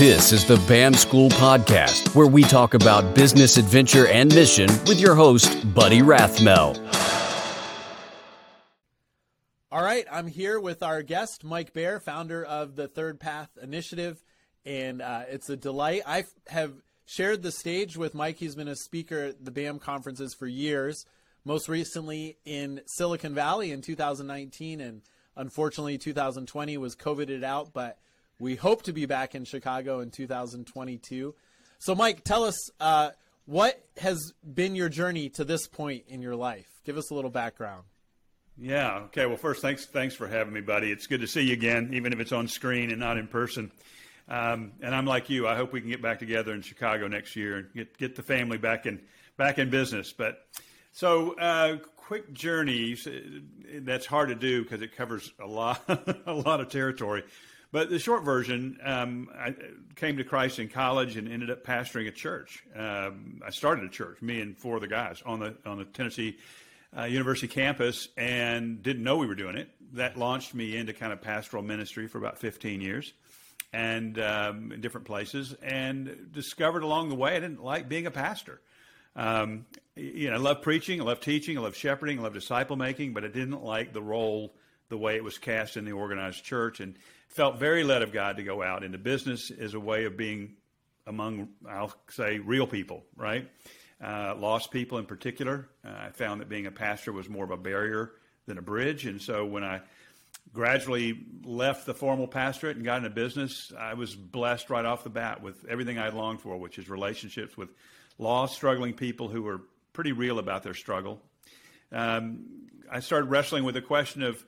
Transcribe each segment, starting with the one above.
This is the BAM School Podcast, where we talk about business adventure and mission with your host, Buddy Rathmel. All right, I'm here with our guest, Mike Baer, founder of the Third Path Initiative, and uh, it's a delight. I have shared the stage with Mike. He's been a speaker at the BAM conferences for years, most recently in Silicon Valley in 2019, and unfortunately 2020 was COVIDed out, but we hope to be back in Chicago in 2022. So, Mike, tell us uh, what has been your journey to this point in your life. Give us a little background. Yeah. Okay. Well, first, thanks thanks for having me, buddy. It's good to see you again, even if it's on screen and not in person. Um, and I'm like you. I hope we can get back together in Chicago next year and get get the family back in back in business. But so uh, quick journeys. That's hard to do because it covers a lot a lot of territory. But the short version, um, I came to Christ in college and ended up pastoring a church. Um, I started a church, me and four of the guys on the on the Tennessee uh, University campus, and didn't know we were doing it. That launched me into kind of pastoral ministry for about 15 years, and um, in different places, and discovered along the way I didn't like being a pastor. Um, you know, I love preaching, I love teaching, I love shepherding, I love disciple making, but I didn't like the role the way it was cast in the organized church, and felt very led of God to go out into business as a way of being among, I'll say, real people, right? Uh, lost people in particular. Uh, I found that being a pastor was more of a barrier than a bridge. And so when I gradually left the formal pastorate and got into business, I was blessed right off the bat with everything I longed for, which is relationships with lost, struggling people who were pretty real about their struggle. Um, I started wrestling with the question of,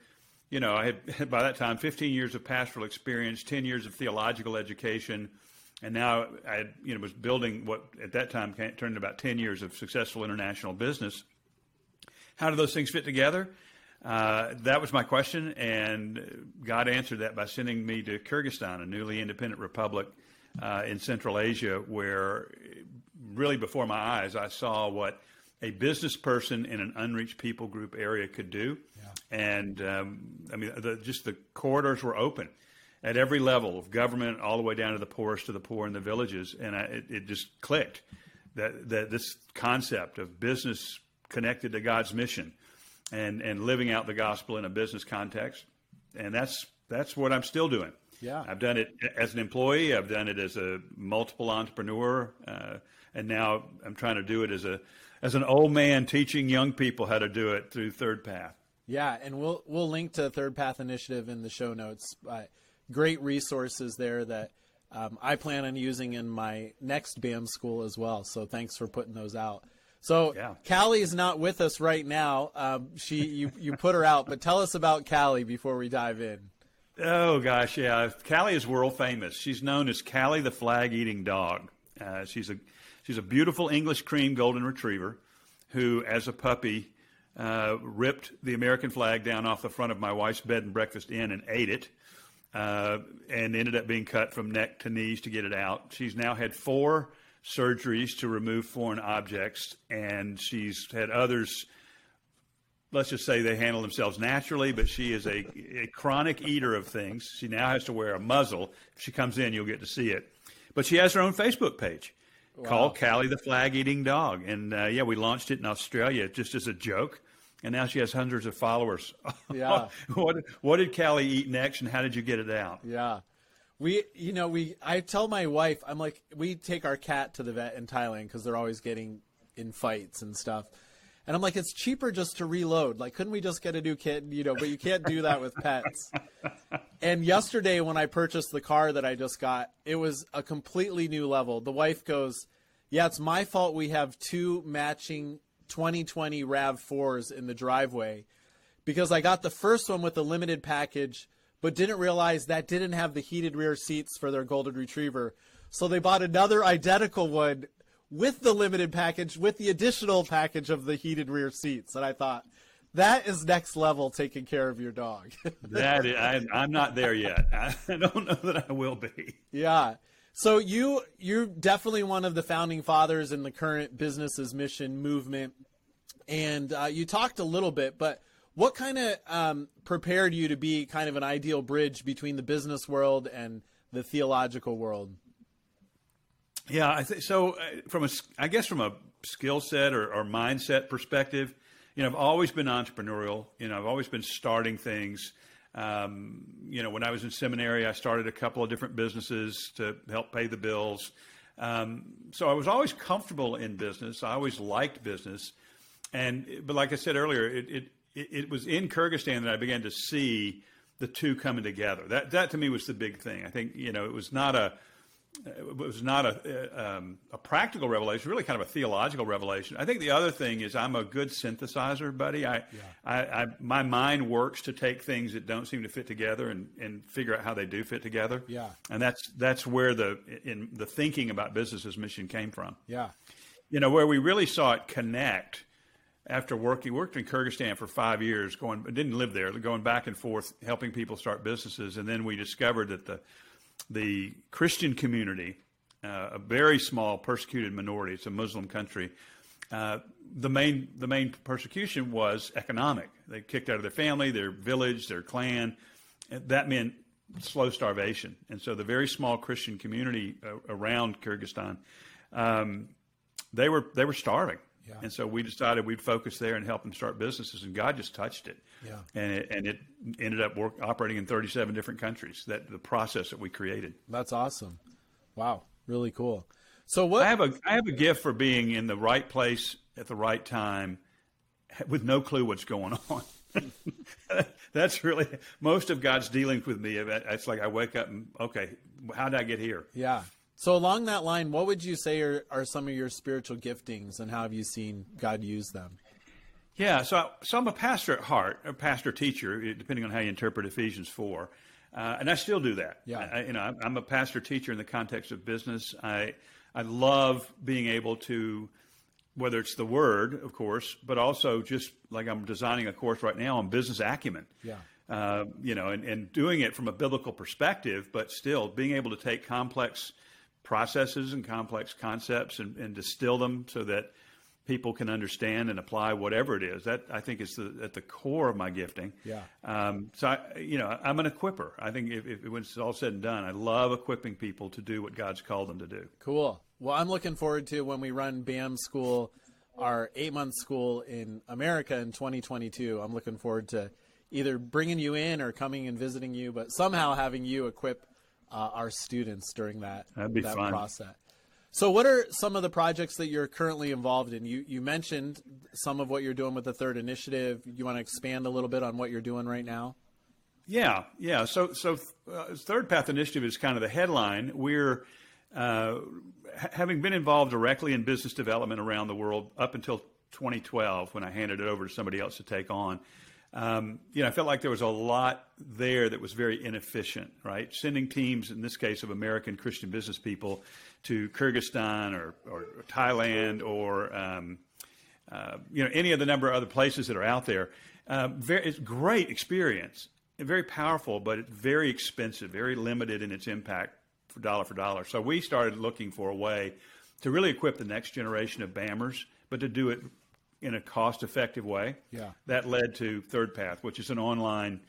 you know, I had by that time 15 years of pastoral experience, 10 years of theological education, and now I you know was building what at that time turned about 10 years of successful international business. How do those things fit together? Uh, that was my question, and God answered that by sending me to Kyrgyzstan, a newly independent republic uh, in Central Asia, where really before my eyes I saw what a business person in an unreached people group area could do. Yeah. And um, I mean, the, just the corridors were open at every level of government, all the way down to the poorest of the poor in the villages. And I, it, it just clicked that, that this concept of business connected to God's mission and, and living out the gospel in a business context. And that's, that's what I'm still doing. Yeah. I've done it as an employee. I've done it as a multiple entrepreneur. Uh, and now I'm trying to do it as a as an old man teaching young people how to do it through Third Path. Yeah, and we'll we'll link to Third Path Initiative in the show notes. Uh, great resources there that um, I plan on using in my next BAM school as well. So thanks for putting those out. So yeah. Callie is not with us right now. Um, she you you put her out, but tell us about Callie before we dive in. Oh gosh, yeah, Callie is world famous. She's known as Callie the flag eating dog. Uh, she's a She's a beautiful English cream golden retriever who, as a puppy, uh, ripped the American flag down off the front of my wife's bed and breakfast inn and ate it, uh, and ended up being cut from neck to knees to get it out. She's now had four surgeries to remove foreign objects, and she's had others. Let's just say they handle themselves naturally, but she is a, a chronic eater of things. She now has to wear a muzzle. If she comes in, you'll get to see it. But she has her own Facebook page wow. called Callie the Flag Eating Dog. And uh, yeah, we launched it in Australia just as a joke. And now she has hundreds of followers. Yeah. what what did Callie eat next, and how did you get it out? Yeah. We, you know, we. I tell my wife, I'm like, we take our cat to the vet in Thailand because they're always getting in fights and stuff. And I'm like, it's cheaper just to reload. Like, couldn't we just get a new kitten? You know, but you can't do that with pets. and yesterday, when I purchased the car that I just got, it was a completely new level. The wife goes, Yeah, it's my fault we have two matching 2020 RAV4s in the driveway because I got the first one with the limited package, but didn't realize that didn't have the heated rear seats for their Golden Retriever. So they bought another identical one with the limited package, with the additional package of the heated rear seats. And I thought, that is next level taking care of your dog. that is, I, I'm not there yet. I don't know that I will be. Yeah. So you you're definitely one of the founding fathers in the current business as mission movement, and uh, you talked a little bit, but what kind of um, prepared you to be kind of an ideal bridge between the business world and the theological world? Yeah, I think so. Uh, from a, I guess from a skill set or, or mindset perspective, you know, I've always been entrepreneurial. You know, I've always been starting things. Um, you know, when I was in seminary, I started a couple of different businesses to help pay the bills. Um, so I was always comfortable in business. I always liked business, and but like I said earlier, it it, it was in Kyrgyzstan that I began to see the two coming together. That that to me was the big thing. I think you know it was not a it was not a, um, a practical revelation, really kind of a theological revelation. I think the other thing is I'm a good synthesizer, buddy. I, yeah. I, I, my mind works to take things that don't seem to fit together and, and figure out how they do fit together. Yeah. And that's, that's where the, in the thinking about business as mission came from. Yeah. You know, where we really saw it connect after working, worked in Kyrgyzstan for five years, going, didn't live there, going back and forth, helping people start businesses. And then we discovered that the, the Christian community, uh, a very small persecuted minority, it's a Muslim country. Uh, the main the main persecution was economic. They kicked out of their family, their village, their clan. That meant slow starvation. And so the very small Christian community uh, around Kyrgyzstan, um, they were they were starving. Yeah. And so we decided we'd focus there and help them start businesses, and God just touched it. Yeah. And it, and it ended up work, operating in 37 different countries. That the process that we created. That's awesome. Wow, really cool. So what? I have a I have a gift for being in the right place at the right time, with no clue what's going on. That's really most of God's dealings with me. It's like I wake up and okay, how did I get here? Yeah. So along that line, what would you say are, are some of your spiritual giftings, and how have you seen God use them? Yeah, so so I'm a pastor at heart, a pastor teacher, depending on how you interpret Ephesians four, uh, and I still do that. Yeah, I, you know, I'm a pastor teacher in the context of business. I I love being able to, whether it's the word, of course, but also just like I'm designing a course right now on business acumen. Yeah. Uh, you know, and, and doing it from a biblical perspective, but still being able to take complex processes and complex concepts and, and distill them so that people can understand and apply whatever it is. That I think is the, at the core of my gifting. Yeah. Um, so I, you know, I'm an equipper. I think if, if when it's all said and done, I love equipping people to do what God's called them to do. Cool. Well, I'm looking forward to when we run BAM School, our eight month school in America in 2022. I'm looking forward to either bringing you in or coming and visiting you, but somehow having you equip uh, our students during that that fun. process. So, what are some of the projects that you're currently involved in? You you mentioned some of what you're doing with the third initiative. You want to expand a little bit on what you're doing right now? Yeah, yeah. So, so uh, Third Path Initiative is kind of the headline. We're uh, having been involved directly in business development around the world up until 2012 when I handed it over to somebody else to take on um, you know, I felt like there was a lot there that was very inefficient, right? Sending teams, in this case of American Christian business people, to Kyrgyzstan or, or Thailand or, um, uh, you know, any of the number of other places that are out there. Uh, very, it's great experience, very powerful, but it's very expensive, very limited in its impact for dollar for dollar. So we started looking for a way to really equip the next generation of BAMers, but to do it in a cost-effective way. Yeah. That led to Third Path, which is an online,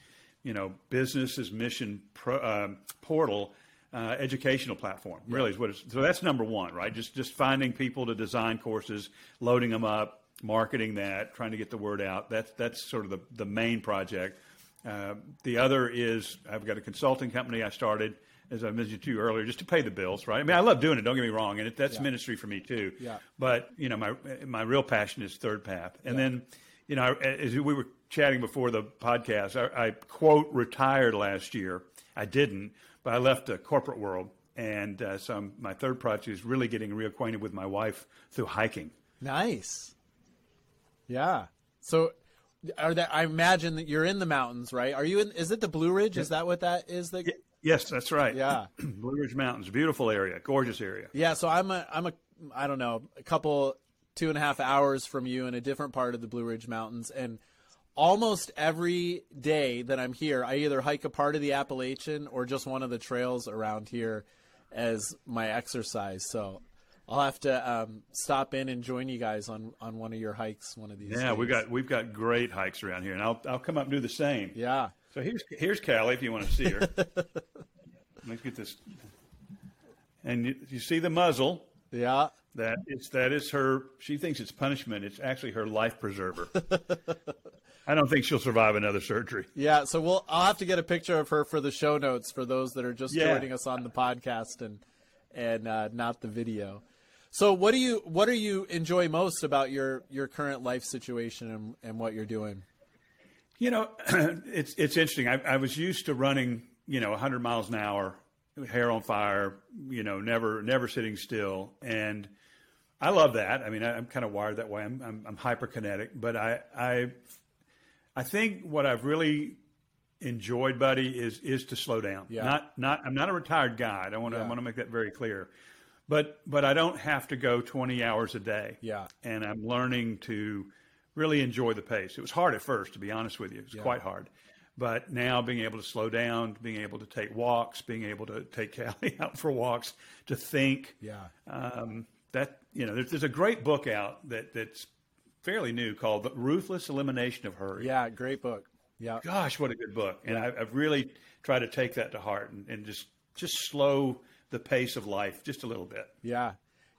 you know, business as mission pro, uh, portal. Uh, educational platform really is what it's so that's number one right just just finding people to design courses loading them up marketing that trying to get the word out that's that's sort of the, the main project uh, the other is i've got a consulting company i started as I mentioned to you earlier, just to pay the bills, right? I mean, I love doing it. Don't get me wrong, and it, that's yeah. ministry for me too. Yeah. But you know, my my real passion is Third Path, and yeah. then you know, as we were chatting before the podcast, I, I, quote retired last year. I didn't, but I left the corporate world, and uh, so I'm, my third project is really getting reacquainted with my wife through hiking. Nice. Yeah. So are that I imagine that you're in the mountains, right? Are you in is it the Blue Ridge? Is that what that is? The Yes, that's right. Yeah, Blue Ridge Mountains, beautiful area, gorgeous area. Yeah, so I'm a I'm a I don't know a couple two and a half hours from you in a different part of the Blue Ridge Mountains, and almost every day that I'm here, I either hike a part of the Appalachian or just one of the trails around here as my exercise. So I'll have to um, stop in and join you guys on, on one of your hikes one of these. Yeah, days. we got we've got great hikes around here, and I'll I'll come up and do the same. Yeah. So here's here's Callie if you want to see her. Let's get this. And you, you see the muzzle. Yeah. That it's that is her. She thinks it's punishment. It's actually her life preserver. I don't think she'll survive another surgery. Yeah, so we'll I'll have to get a picture of her for the show notes for those that are just Yeah. joining us on the podcast and and uh, not the video. So what do you what do you enjoy most about your your current life situation and, and what you're doing? You know, it's it's interesting. I, I was used to running, you know, 100 miles an hour, hair on fire, you know, never never sitting still, and I love that. I mean, I, I'm kind of wired that way. I'm, I'm I'm hyperkinetic, but I I I think what I've really enjoyed, buddy, is is to slow down. Yeah. Not not I'm not a retired guy. I want to I Yeah. want to make that very clear. But but I don't have to go 20 hours a day. Yeah. And I'm learning to really enjoy the pace. It was hard at first, to be honest with you. It was quite hard. But now being able to slow down, being able to take walks, being able to take Callie out for walks, to think. Yeah. Um, that you know, there's, there's a great book out that that's fairly new called "The Ruthless Elimination of Hurry." Yeah, great book. Yeah. Gosh, what a good book! And I, I've really tried to take that to heart and, and just just slow the pace of life just a little bit. Yeah,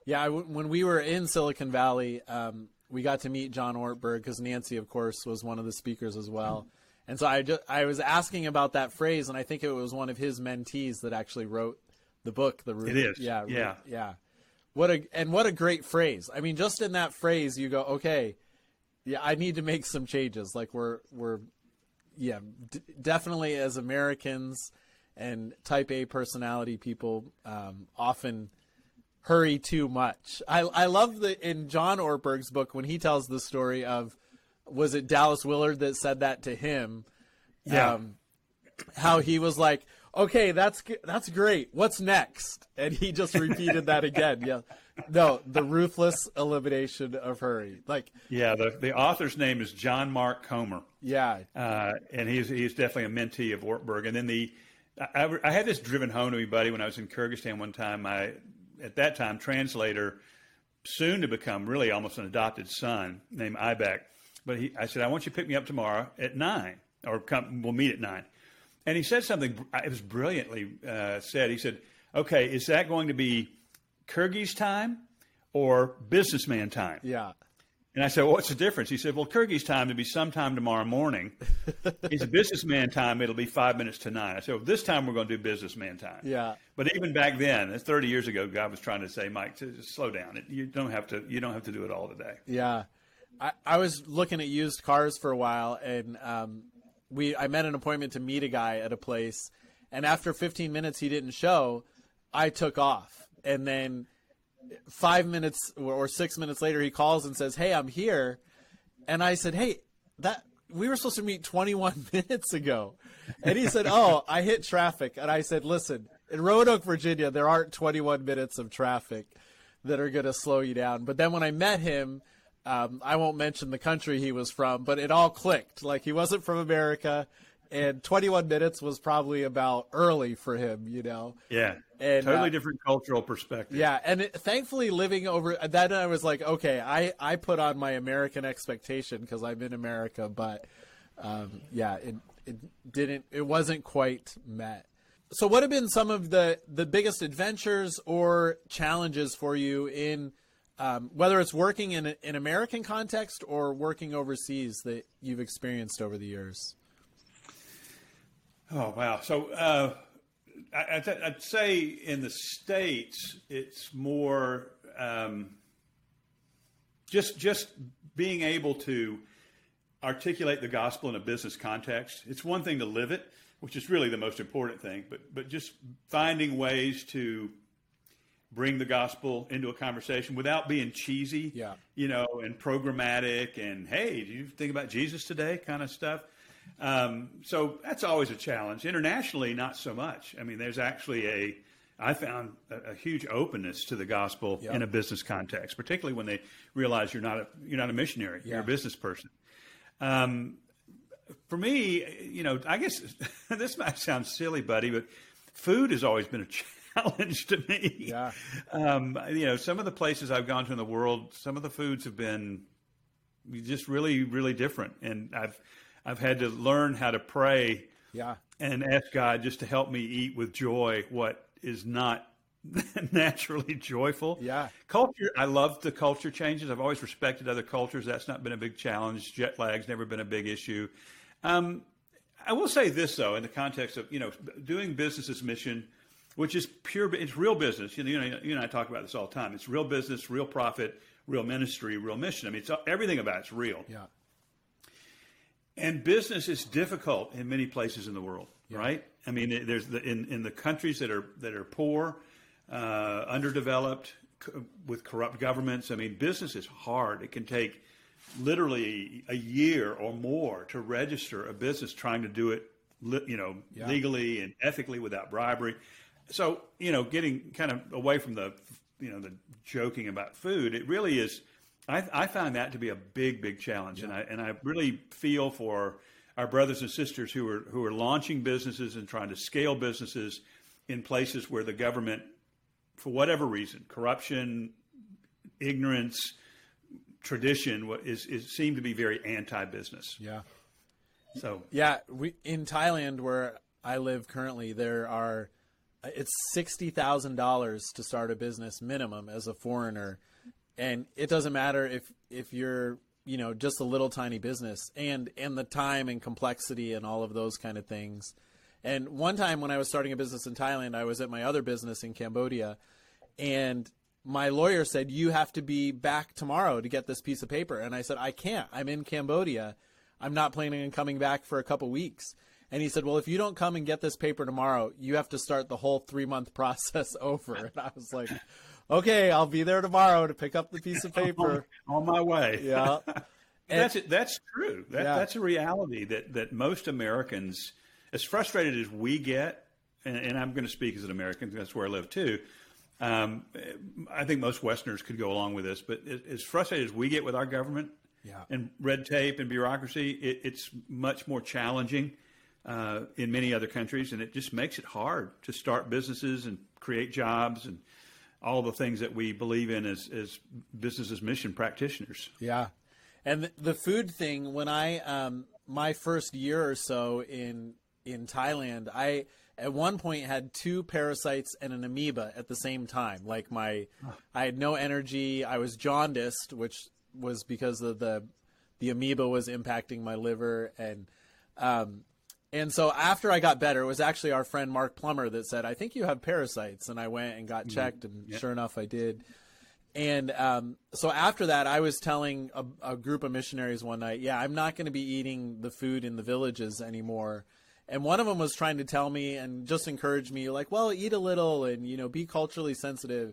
yeah. W- when we were in Silicon Valley, um, we got to meet John Ortberg because Nancy, of course, was one of the speakers as well. And so I just, I was asking about that phrase, and I think it was one of his mentees that actually wrote the book. The Ru- It is. yeah, Yeah. yeah. What a and what a great phrase. I mean, just in that phrase, you go, okay, yeah, I need to make some changes. Like we're we're yeah, d- definitely as Americans and type A personality people um, often hurry too much. I, I love the in John Ortberg's book when he tells the story of was it Dallas Willard that said that to him? Yeah. Um, how he was like, okay, that's that's great. What's next? And he just repeated that again. Yeah, no, the ruthless elimination of hurry. Like, Yeah, the, the author's name is John Mark Comer. yeah, uh, and he's he's definitely a mentee of Ortberg. And then the I, I- I had this driven home to me, buddy, when I was in Kyrgyzstan one time. I at that time translator, soon to become really almost an adopted son named Ibek. But he, I said, I want you to pick me up tomorrow at nine, or come, we'll meet at nine. And he said something. It was brilliantly uh, said. He said, "Okay, is that going to be Kyrgyz time or businessman time?" yeah, And I said, well, what's the difference? He said, well, Kyrgyz time will be sometime tomorrow morning. It's businessman time. It'll be five minutes to nine. I said, well, this time we're going to do businessman time. Yeah. But even back then, that's 30 years ago, God was trying to say, Mike, to just slow down. You don't have to. You don't have to do it all today. Yeah, I, I was looking at used cars for a while, and um, we I met an appointment to meet a guy at a place, and after 15 minutes he didn't show, I took off, and then five minutes or, six minutes later he calls and says, "Hey, I'm here," and I said, "Hey, that." We were supposed to meet 21 minutes ago. And he said, Oh, I hit traffic. And I said, Listen, in Roanoke, Virginia, there aren't 21 minutes of traffic that are going to slow you down. But then when I met him, um, I won't mention the country he was from, but it all clicked. Like he wasn't from America, and 21 minutes was probably about early for him, you know. Yeah. And, totally uh, different cultural perspective. Yeah, and it, thankfully, living over then, I was like, okay, I I put on my American expectation because I'm in America, but um, yeah, it it didn't, it wasn't quite met. So, what have been some of the the biggest adventures or challenges for you in um, whether it's working in an American context or working overseas that you've experienced over the years? Oh wow! So uh, I, I'd, I'd say in the states, it's more um, just just being able to articulate the gospel in a business context. It's one thing to live it, which is really the most important thing, but but just finding ways to bring the gospel into a conversation without being cheesy, Yeah. you know, and programmatic and hey, do you think about Jesus today kind of stuff. Um, so that's always a challenge. Internationally, not so much. I mean, there's actually a I found a, a huge openness to the gospel Yeah. in a business context, particularly when they realize you're not a you're not a missionary, you're a business person. Um, for me, you know, I guess this might sound silly, buddy, but food has always been a challenge to me. Yeah. Um, you know, some of the places I've gone to in the world, some of the foods have been just really, really different, and I've I've had to learn how to pray Yeah, and ask God just to help me eat with joy what is not naturally joyful. Yeah. Culture, I love the culture changes. I've always respected other cultures. That's not been a big challenge. Jet lag's never been a big issue. Um, I will say this though, in the context of you know doing business as mission, which is pure, it's real business. You know, you know, you and I talk about this all the time. It's real business, real profit, real ministry, real mission. I mean, it's everything about it's real. Yeah. And business is difficult in many places in the world, yeah. right? I mean, there's the, in in the countries that are that are poor, uh, underdeveloped, with corrupt governments. I mean, business is hard. It can take literally a year or more to register a business trying to do it, you know, yeah. legally and ethically without bribery. So, you know, getting kind of away from the, you know, the joking about food, it really is. I, I found that to be a big, big challenge, yeah. and I and I really feel for our brothers and sisters who are who are launching businesses and trying to scale businesses in places where the government, for whatever reason, corruption, ignorance, tradition is, is seemed to be very anti-business. Yeah. So yeah, we in Thailand where I live currently, there are it's sixty thousand dollars to start a business minimum as a foreigner, and it doesn't matter if if you're you know just a little tiny business and and the time and complexity and all of those kind of things. And one time when I was starting a business in Thailand, I was at my other business in Cambodia, and my lawyer said you have to be back tomorrow to get this piece of paper. And i said i can't. I'm in cambodia. I'm not planning on coming back for a couple weeks and he said well if you don't come and get this paper tomorrow you have to start the whole three month process over. And i was like okay i'll be there tomorrow to pick up the piece of paper. on my way. Yeah. And, that's that's true. That, yeah. that's a reality that that most americans as frustrated as we get and, and i'm going to speak as an american that's where i live too um, I think most Westerners could go along with this, but as frustrated as we get with our government yeah. and red tape and bureaucracy, it, it's much more challenging uh, in many other countries, and it just makes it hard to start businesses and create jobs and all the things that we believe in as, as business as mission practitioners. Yeah, and the food thing. When I um, my first year or so in in Thailand, I at one point had two parasites and an amoeba at the same time. Like my, I had no energy. I was jaundiced, which was because of the the amoeba was impacting my liver and um, and so after I got better, it was actually our friend Mark Plummer that said, "I think you have parasites." And I went and got mm-hmm. checked, and sure enough, I did. And um, so after that, I was telling a, a, group of missionaries one night, "Yeah, I'm not going to be eating the food in the villages anymore." and one of them was trying to tell me and just encourage me like well eat a little and you know be culturally sensitive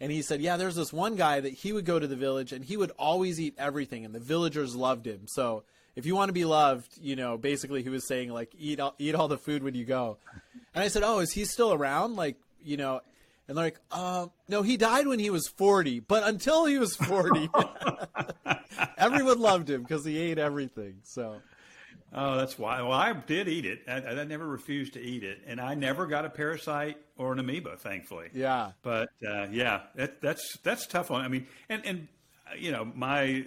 and he said yeah there's this one guy that he would go to the village and he would always eat everything and the villagers loved him so if you want to be loved you know basically he was saying like eat all, eat all the food when you go and i said oh is he still around like you know and they're like uh, no he died when he was 40 but until he was 40 everyone loved him because he ate everything so Oh, that's why. Well, I did eat it. I, I, never refused to eat it, and I never got a parasite or an amoeba, thankfully. Yeah. But uh, yeah, that, that's that's tough one. I mean, and and you know, my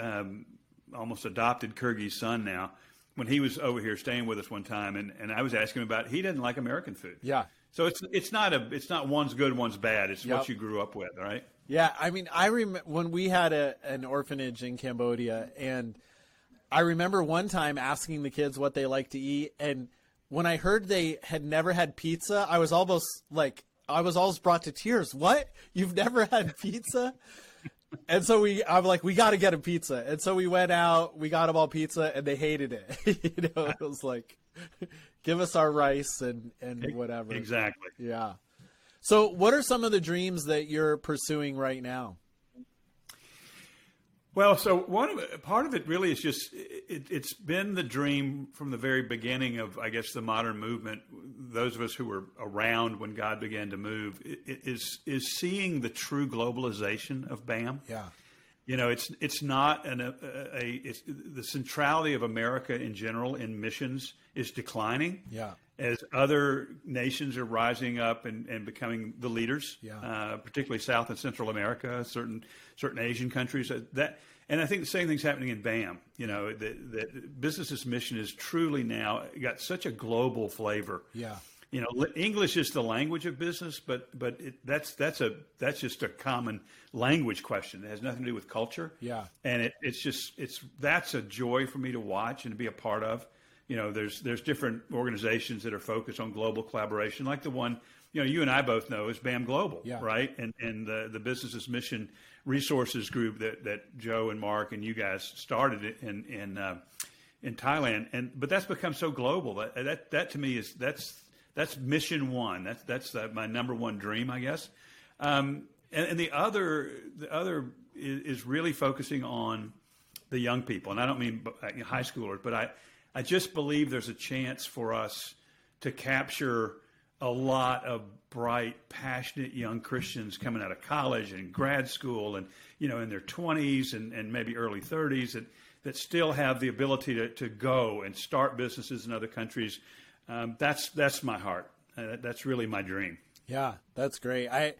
um, almost adopted Kyrgyz son now, when he was over here staying with us one time, and, and I was asking him about, he doesn't like American food. Yeah. So it's it's not a it's not one's good, one's bad. It's yep. what you grew up with, right? Yeah. I mean, I remember when we had a an orphanage in Cambodia, and I remember one time asking the kids what they like to eat, and when I heard they had never had pizza, I was almost like I was almost brought to tears. What? You've never had pizza? And so we, I'm like, we got to get a pizza. And so we went out, we got them all pizza, and they hated it. you know, it was like, give us our rice and and whatever. Exactly. Yeah. So, what are some of the dreams that you're pursuing right now? Well, so one of part of it really is just it, has been the dream from the very beginning of, I guess, the modern movement. Those of us who were around when God began to move is is seeing the true globalization of BAM. Yeah, you know, it's it's not an, a, a it's, the centrality of America in general in missions is declining. Yeah, as other nations are rising up and, and becoming the leaders, yeah. uh, particularly South and Central America, certain certain Asian countries. That and I think the same thing's happening in BAM. You know, that business as mission is truly now got such a global flavor. Yeah. you know, English is the language of business, but but it, that's that's a that's just a common language question. It has nothing to do with culture. Yeah. and it, it's just it's that's a joy for me to watch and to be a part of. You know, there's there's different organizations that are focused on global collaboration, like the one you know you and I both know is BAM Global, Yeah. right? And and the the business as mission resources group that that Joe and Mark and you guys started in in uh, in Thailand, and but that's become so global that that that to me is that's that's mission one. That's that's uh, my number one dream, I guess. Um, and, and the other the other is, is really focusing on the young people, and I don't mean uh, high schoolers, but I I just believe there's a chance for us to capture a lot of bright, passionate young Christians coming out of college and grad school, and you know in their 20s and, and maybe early 30s that that still have the ability to, to go and start businesses in other countries. Um, that's that's my heart. Uh, that's really my dream. Yeah, that's great. I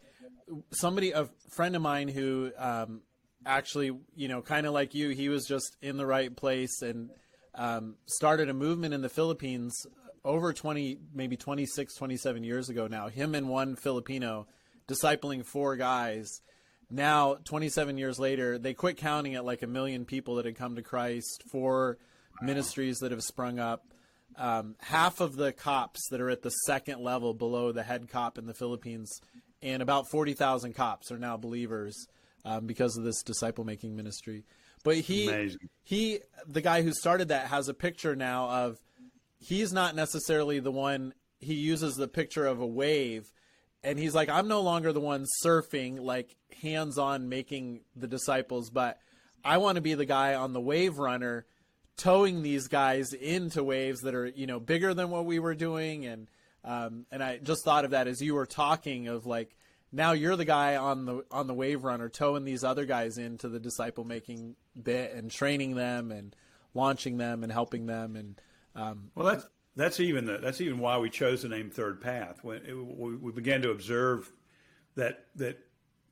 somebody a friend of mine who um, actually you know kind of like you, he was just in the right place and um, started a movement in the Philippines over 20 maybe 26 27 years ago now. Him and one filipino discipling four guys. Now 27 years later they quit counting at like a million people that had come to christ four ministries that have sprung up. Um, half of the cops that are at the second level below the head cop in the philippines and about 40000 cops are now believers um, because of this disciple making ministry but he Amazing. he the guy who started that has a picture now of he's not necessarily the one he uses the picture of a wave and he's like i'm no longer the one surfing like hands on making the disciples but i want to be the guy on the wave runner towing these guys into waves that are you know bigger than what we were doing and um, and i just thought of that as you were talking of like now you're the guy on the on the wave runner towing these other guys into the disciple making bit and training them and launching them and helping them and um, Well, that's that's even the, that's even why we chose the name Third Path. When it, we, we began to observe that that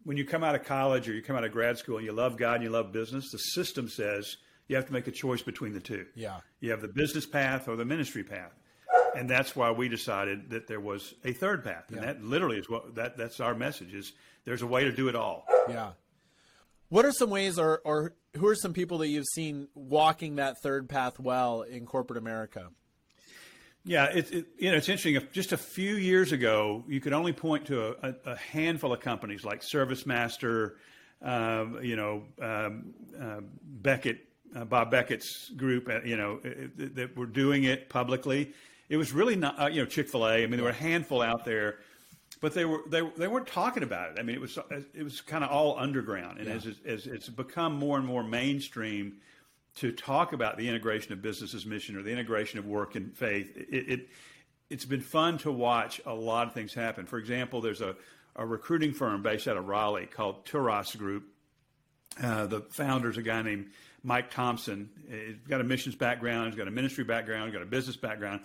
when you come out of college or you come out of grad school and you love God and you love business, the system says you have to make a choice between the two. Yeah. you have the business path or the ministry path, and that's why we decided that there was a third path, and Yeah. that literally is what that that's our message is. There's a way to do it all. Yeah. What are some ways, or, or who are some people that you've seen walking that third path well in corporate America? Yeah, it, it, you know, it's interesting. Just a few years ago, you could only point to a, a handful of companies like ServiceMaster, um, you know, um, uh, Beckett, uh, Bob Beckett's group, uh, you know, that were doing it publicly. It was really not, uh, you know, Chick Fil A. I mean, there were a handful out there, but they were they they weren't talking about it. I mean, it was it was kind of all underground, and as, as it's become more and more mainstream to talk about the integration of business as mission or the integration of work and faith, it, it it's been fun to watch a lot of things happen. For example, there's a, a recruiting firm based out of Raleigh called Turas Group. Uh, the founder's a guy named Mike Thompson. He's got a missions background, he's got a ministry background, he's got a business background,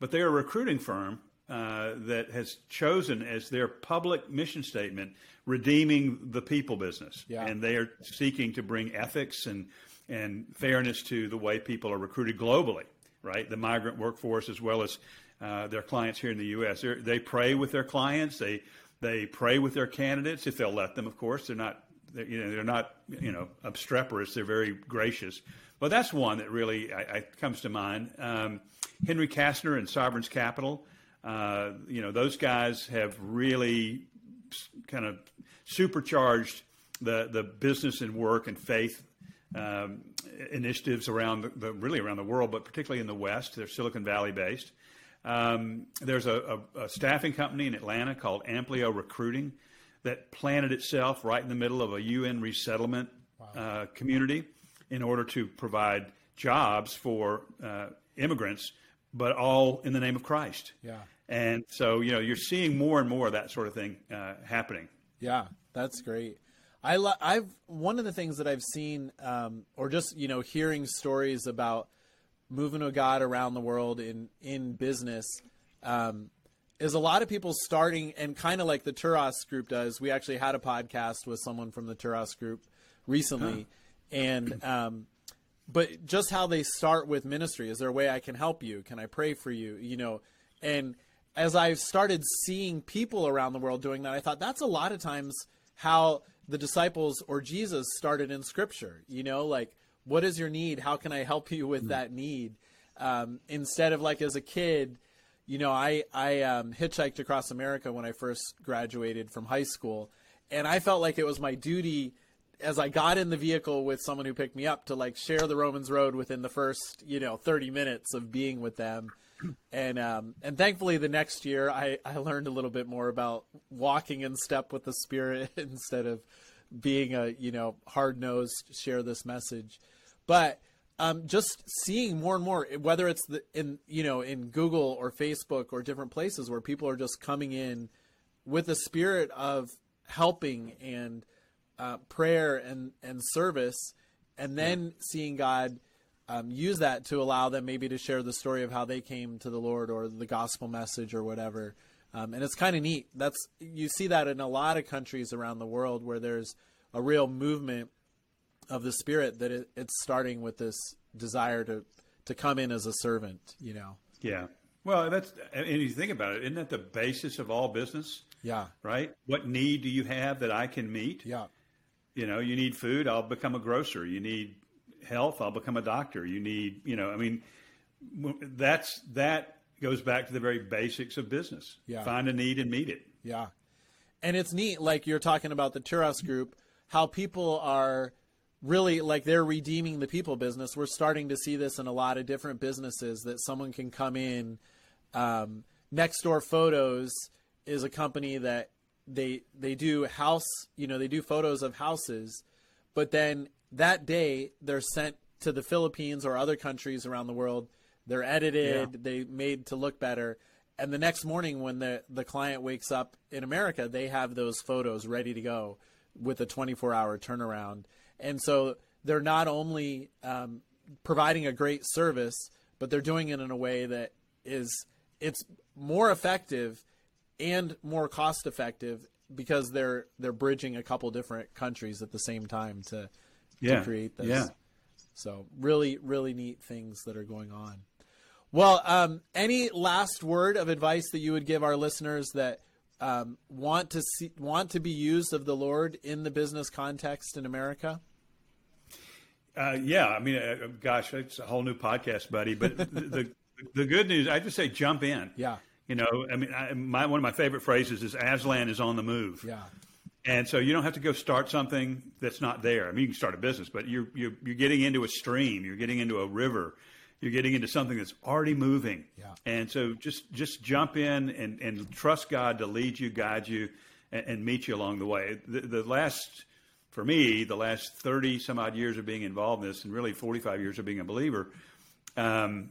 but they're a recruiting firm uh, that has chosen as their public mission statement redeeming the people business, Yeah. and they are seeking to bring ethics and and fairness to the way people are recruited globally, right? The migrant workforce as well as uh, their clients here in the U.S. They're, they pray with their clients. They they pray with their candidates if they'll let them. Of course, they're not they're, you know they're not you know obstreperous. They're very gracious. But that's one that really I, I comes to mind. Um, Henry Kaestner and Sovereign's Capital. Uh, you know those guys have really kind of supercharged the the business and work and faith um, initiatives around the, really around the world, but particularly in the West. They're Silicon Valley based. Um, there's a, a, a staffing company in Atlanta called Amplio Recruiting that planted itself right in the middle of a UN resettlement uh, community in order to provide jobs for uh, immigrants, but all in the name of Christ. Yeah. And so, you know, you're seeing more and more of that sort of thing uh, happening. Yeah, that's great. I lo- I've one of the things that I've seen, um, or just you know, hearing stories about moving to God around the world in in business, um, is a lot of people starting and kind of like the Turas group does. We actually had a podcast with someone from the Turas group recently, and um, but just how they start with ministry. Is there a way I can help you? Can I pray for you? You know, and as i've started seeing people around the world doing that, I thought that's a lot of times how the disciples or Jesus started in Scripture. You know, like what is your need? How can I help you with that need? Um, instead of like as a kid, you know, I I um, hitchhiked across America when I first graduated from high school, and I felt like it was my duty as I got in the vehicle with someone who picked me up to like share the Romans Road within the first you know 30 minutes of being with them. And um, and thankfully the next year I, I learned a little bit more about walking in step with the Spirit instead of being a you know hard nosed share this message, but um, just seeing more and more whether it's the, in you know in Google or Facebook or different places where people are just coming in with a spirit of helping and uh, prayer and and service, and then yeah. seeing God um, use that to allow them maybe to share the story of how they came to the Lord or the gospel message or whatever. Um, and it's kind of neat. That's you see that in a lot of countries around the world where there's a real movement of the spirit that it, it's starting with this desire to to come in as a servant. You know. Yeah. Well, that's and you think about it, isn't that the basis of all business? Yeah. Right. What need do you have that I can meet? Yeah. You know, you need food. I'll become a grocer. You need health. I'll become a doctor. You need. You know, I mean, that's that goes back to the very basics of business. Yeah. Find a need and meet it. Yeah. And it's neat, like you're talking about the Turas group, how people are really like they're redeeming the people business. We're starting to see this in a lot of different businesses that someone can come in. Um, Next Door Photos is a company that they they do house, you know, they do photos of houses, but then that day they're sent to the Philippines or other countries around the world. They're edited, yeah. they made to look better. And the next morning when the the client wakes up in America, they have those photos ready to go with a 24-hour turnaround. And so they're not only um, providing a great service, but they're doing it in a way that is it's more effective and more cost effective because they're they're bridging a couple different countries at the same time to, yeah. to create this. Yeah. So really, really neat things that are going on. Well, um, any last word of advice that you would give our listeners that um, want to see want to be used of the Lord in the business context in America? Uh, yeah, I mean, uh, gosh, it's a whole new podcast, buddy. But the, the, the good news, I just say jump in. Yeah. You know, I mean, I, my, one of my favorite phrases is Aslan is on the move. Yeah. And so you don't have to go start something that's not there. I mean, you can start a business, but you're, you're, you're getting into a stream, you're getting into a river, you're getting into something that's already moving. Yeah. And so just, just jump in and, and trust God to lead you, guide you, and, and meet you along the way. The, the last, for me, the last 30 some odd years of being involved in this and really 45 years of being a believer, um,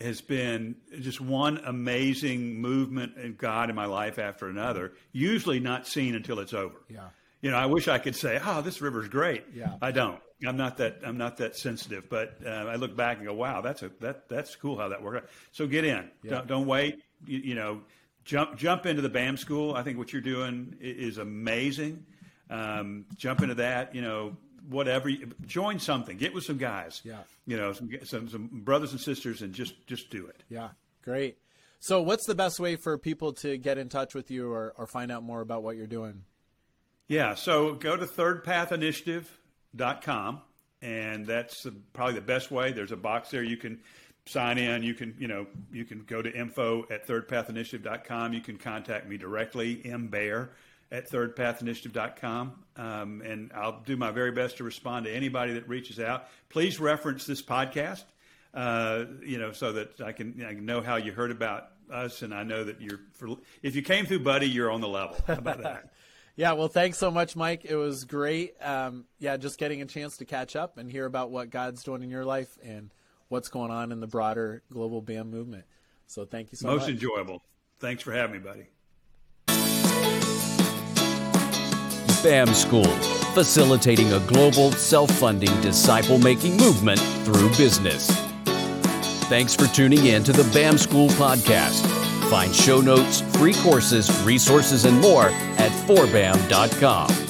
has been just one amazing movement in God in my life after another, usually not seen until it's over. Yeah. You know, I wish I could say, "Oh, this river's great." Yeah. I don't. I'm not that. I'm not that sensitive. But uh, I look back and go, "Wow, that's a that that's cool how that worked." out. So get in. Yeah. Don't, don't wait. You, you, know, jump jump into the BAM school. I think what you're doing is amazing. Um, jump into that. You know, whatever. Join something. Get with some guys. Yeah. You know, some, some, some brothers and sisters, and just just do it. Yeah. Great. So, what's the best way for people to get in touch with you or, or find out more about what you're doing? Yeah. So go to thirdpathinitiative.com, and that's probably the best way. There's a box there you can sign in. You can, you know, you can go to info at thirdpathinitiative.com. You can contact me directly, M. At thirdpathinitiative.com. Um, and I'll do my very best to respond to anybody that reaches out. Please reference this podcast, uh, you know, so that I can, I can know how you heard about us. And I know that you're, for, if you came through Buddy, you're on the level. How about that? yeah. Well, thanks so much, Mike. It was great. Um, yeah. Just getting a chance to catch up and hear about what God's doing in your life and what's going on in the broader global BAM movement. So thank you so Most much. Most enjoyable. Thanks for having me, buddy. BAM School, facilitating a global, self funding, disciple making movement through business. Thanks for tuning in to the BAM School podcast. Find show notes, free courses, resources, and more at forbam.com.